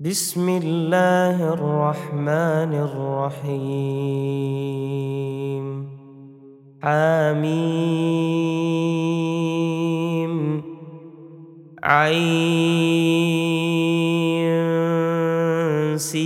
بسم الله الرحمن الرحيم. حميم. عين. سين.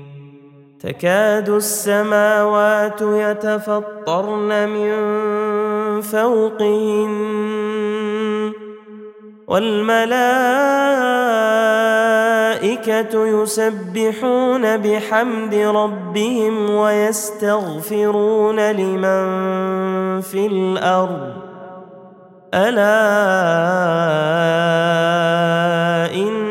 تكاد السماوات يتفطرن من فوقهن والملائكة يسبحون بحمد ربهم ويستغفرون لمن في الأرض. ألا إن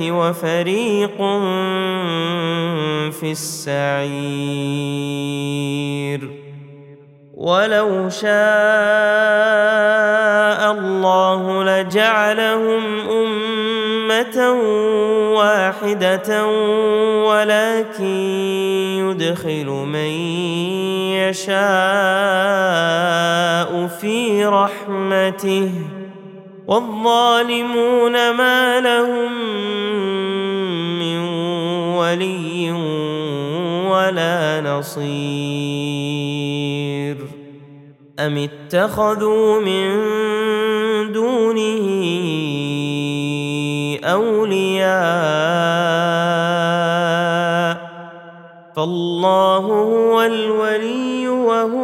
وفريق في السعير ولو شاء الله لجعلهم امه واحدة ولكن يدخل من يشاء في رحمته والظالمون ما لهم من ولي ولا نصير. أم اتخذوا من دونه أولياء؟ فالله هو الولي وهو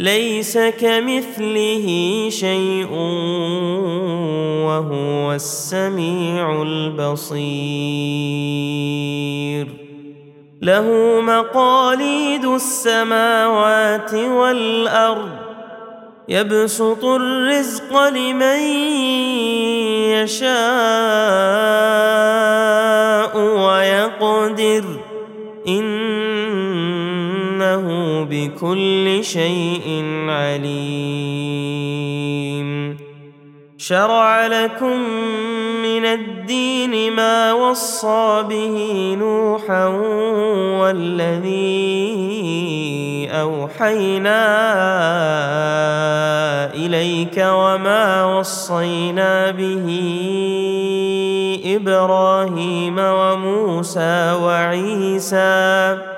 ليس كمثله شيء وهو السميع البصير. له مقاليد السماوات والأرض يبسط الرزق لمن يشاء ويقدر. انه بكل شيء عليم. شرع لكم من الدين ما وصى به نوحا والذي أوحينا إليك وما وصينا به إبراهيم وموسى وعيسى.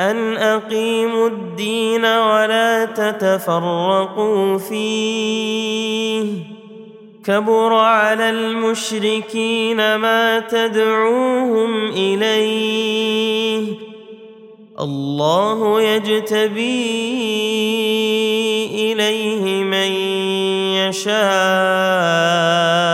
أن أقيموا الدين ولا تتفرقوا فيه. كبر على المشركين ما تدعوهم إليه. الله يجتبي إليه من يشاء.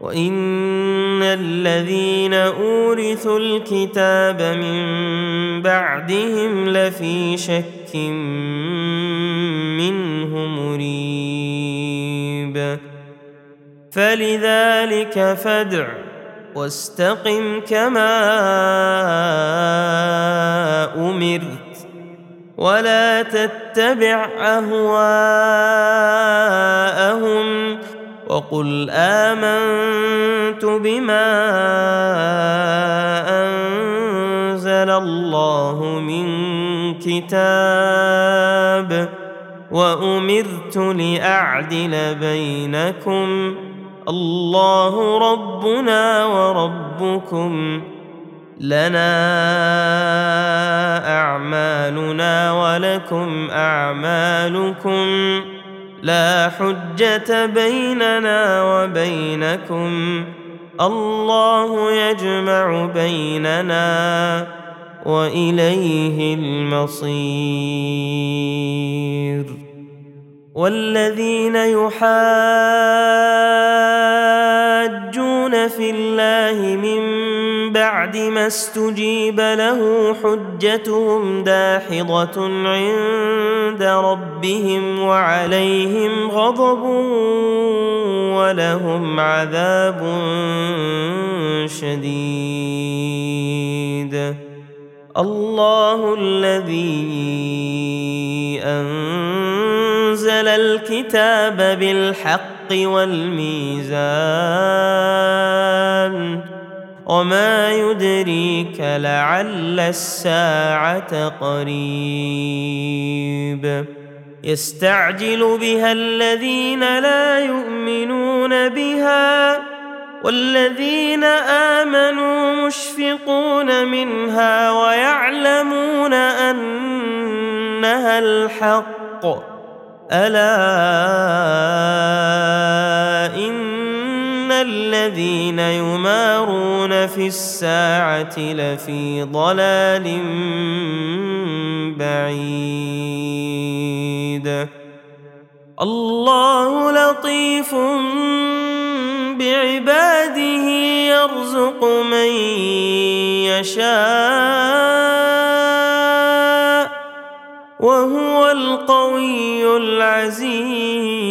وإن الذين أورثوا الكتاب من بعدهم لفي شك منه مريب. فلذلك فادع واستقم كما أمرت ولا تتبع أهواءهم وقل آمنت بما أنزل الله من كتاب وأمرت لأعدل بينكم الله ربنا وربكم لنا أعمالنا ولكم أعمالكم لا حجة بيننا وبينكم. الله يجمع بيننا وإليه المصير. والذين يحاجون في الله من بعد ما استجيب له حجتهم داحضة عند ربهم وعليهم غضب ولهم عذاب شديد. الله الذي أنزل الكتاب بالحق والميزان وما يدريك لعل الساعة قريب. يستعجل بها الذين لا يؤمنون بها والذين آمنوا مشفقون منها ويعلمون أنها الحق. ألا إن الذين يمارون في الساعة لفي ضلال بعيد. الله لطيف بعباده يرزق من يشاء وهو القوي العزيز.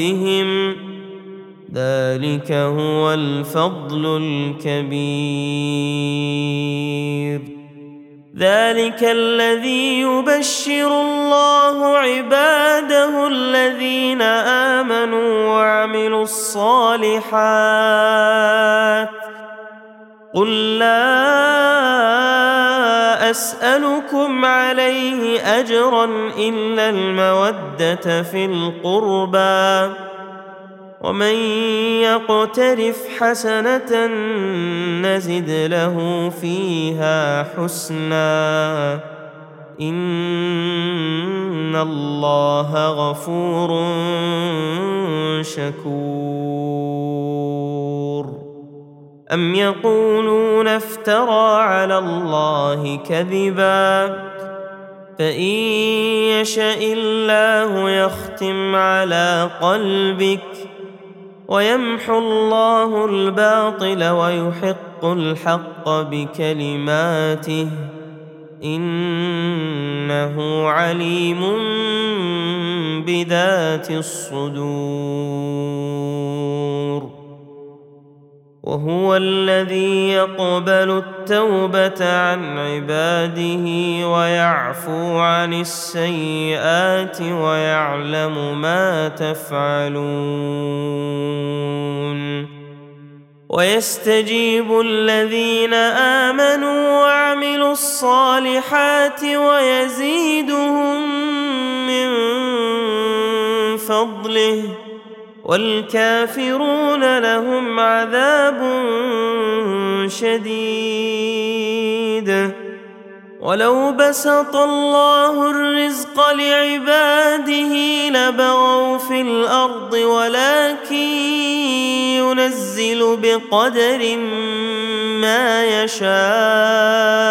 ربهم ذلك هو الفضل الكبير. ذلك الذي يبشر الله عباده الذين آمنوا وعملوا الصالحات. قل لا أسألكم عليه أجرا إلا المودة في القربى ومن يقترف حسنة نزد له فيها حسنا. إن الله غفور شكور. ام يقولون افترى على الله كذبا فان يشا الله يختم على قلبك ويمحو الله الباطل ويحق الحق بكلماته انه عليم بذات الصدور وهو الذي يقبل التوبة عن عباده ويعفو عن السيئات ويعلم ما تفعلون. ويستجيب الذين آمنوا وعملوا الصالحات ويزيدهم من فضله. والكافرون لهم عذاب شديد. ولو بسط الله الرزق لعباده لبغوا في الأرض ولكن ينزل بقدر ما يشاء.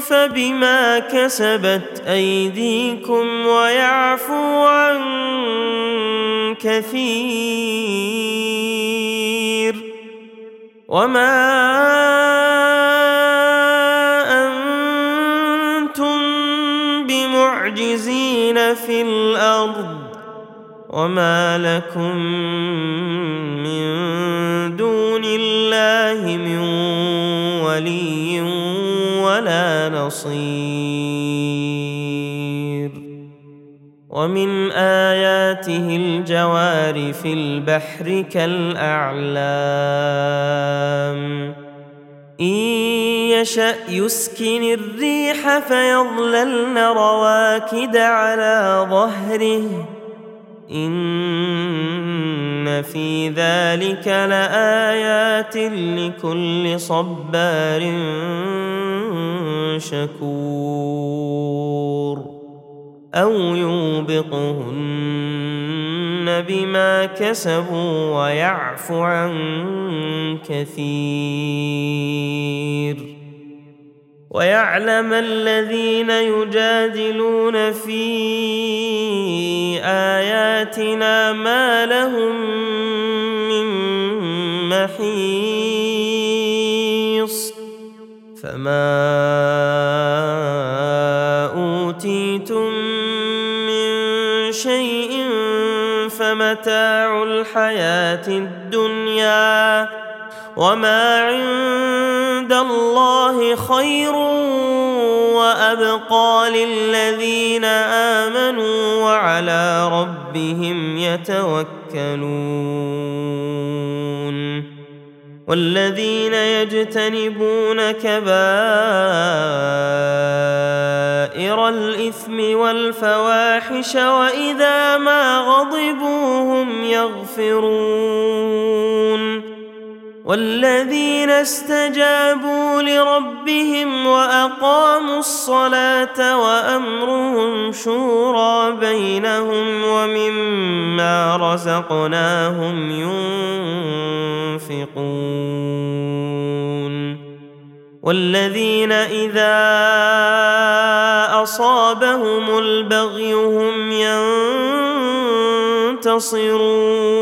فبما كسبت أيديكم ويعفو عن كثير وما أنتم بمعجزين في الأرض وما لكم من دون الله من ولي ولا نصير. ومن آياته الجوار في البحر كالأعلام. إن يشأ يسكن الريح فيظللن رواكد على ظهره. ان في ذلك لايات لكل صبار شكور أو يوبقهن بما كسبوا ويعفو عن كثير ويعلم الذين يجادلون في اياتنا ما لهم من محيص فما أوتيتم من شيء فمتاع الحياة الدنيا وما عند الله خير وأبقى للذين آمنوا وعلى ربهم يتوكلون. والذين يجتنبون كبائر الإثم والفواحش وإذا ما غضبوا هم يغفرون. والذين استجابوا لربهم وأقاموا الصلاة وأمرهم شورى بينهم ومما رزقناهم ينفقون والذين إذا أصابهم البغي هم ينتصرون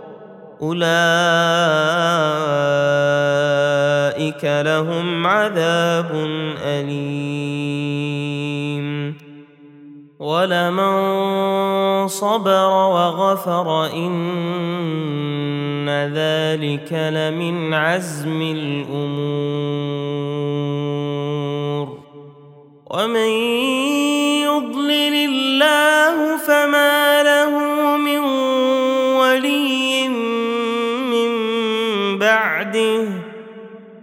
اولئك لهم عذاب اليم ولمن صبر وغفر ان ذلك لمن عزم الأمور ومن يضلل الله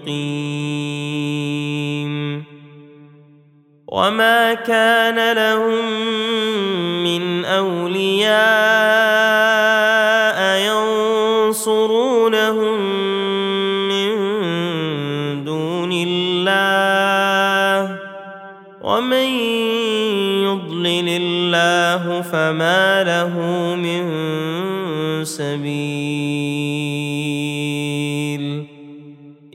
مقيم وما كان لهم من اولياء ينصرونهم من دون الله ومن يضلل الله فما له من سبيل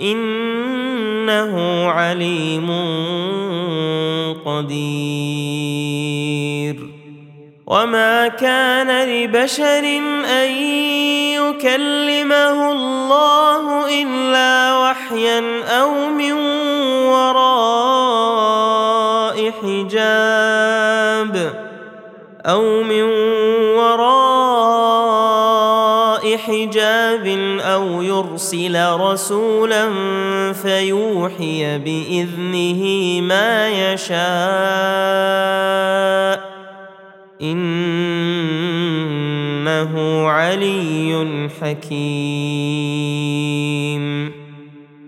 إنه عليم قدير. وما كان لبشر أن يكلمه الله إلا وحيا أو من وراء حجاب أو أو يرسل رسولا فيوحي بإذنه ما يشاء إنه علي حكيم.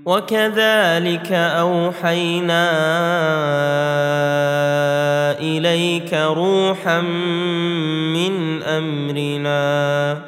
وكذلك أوحينا إليك روحا من أمرنا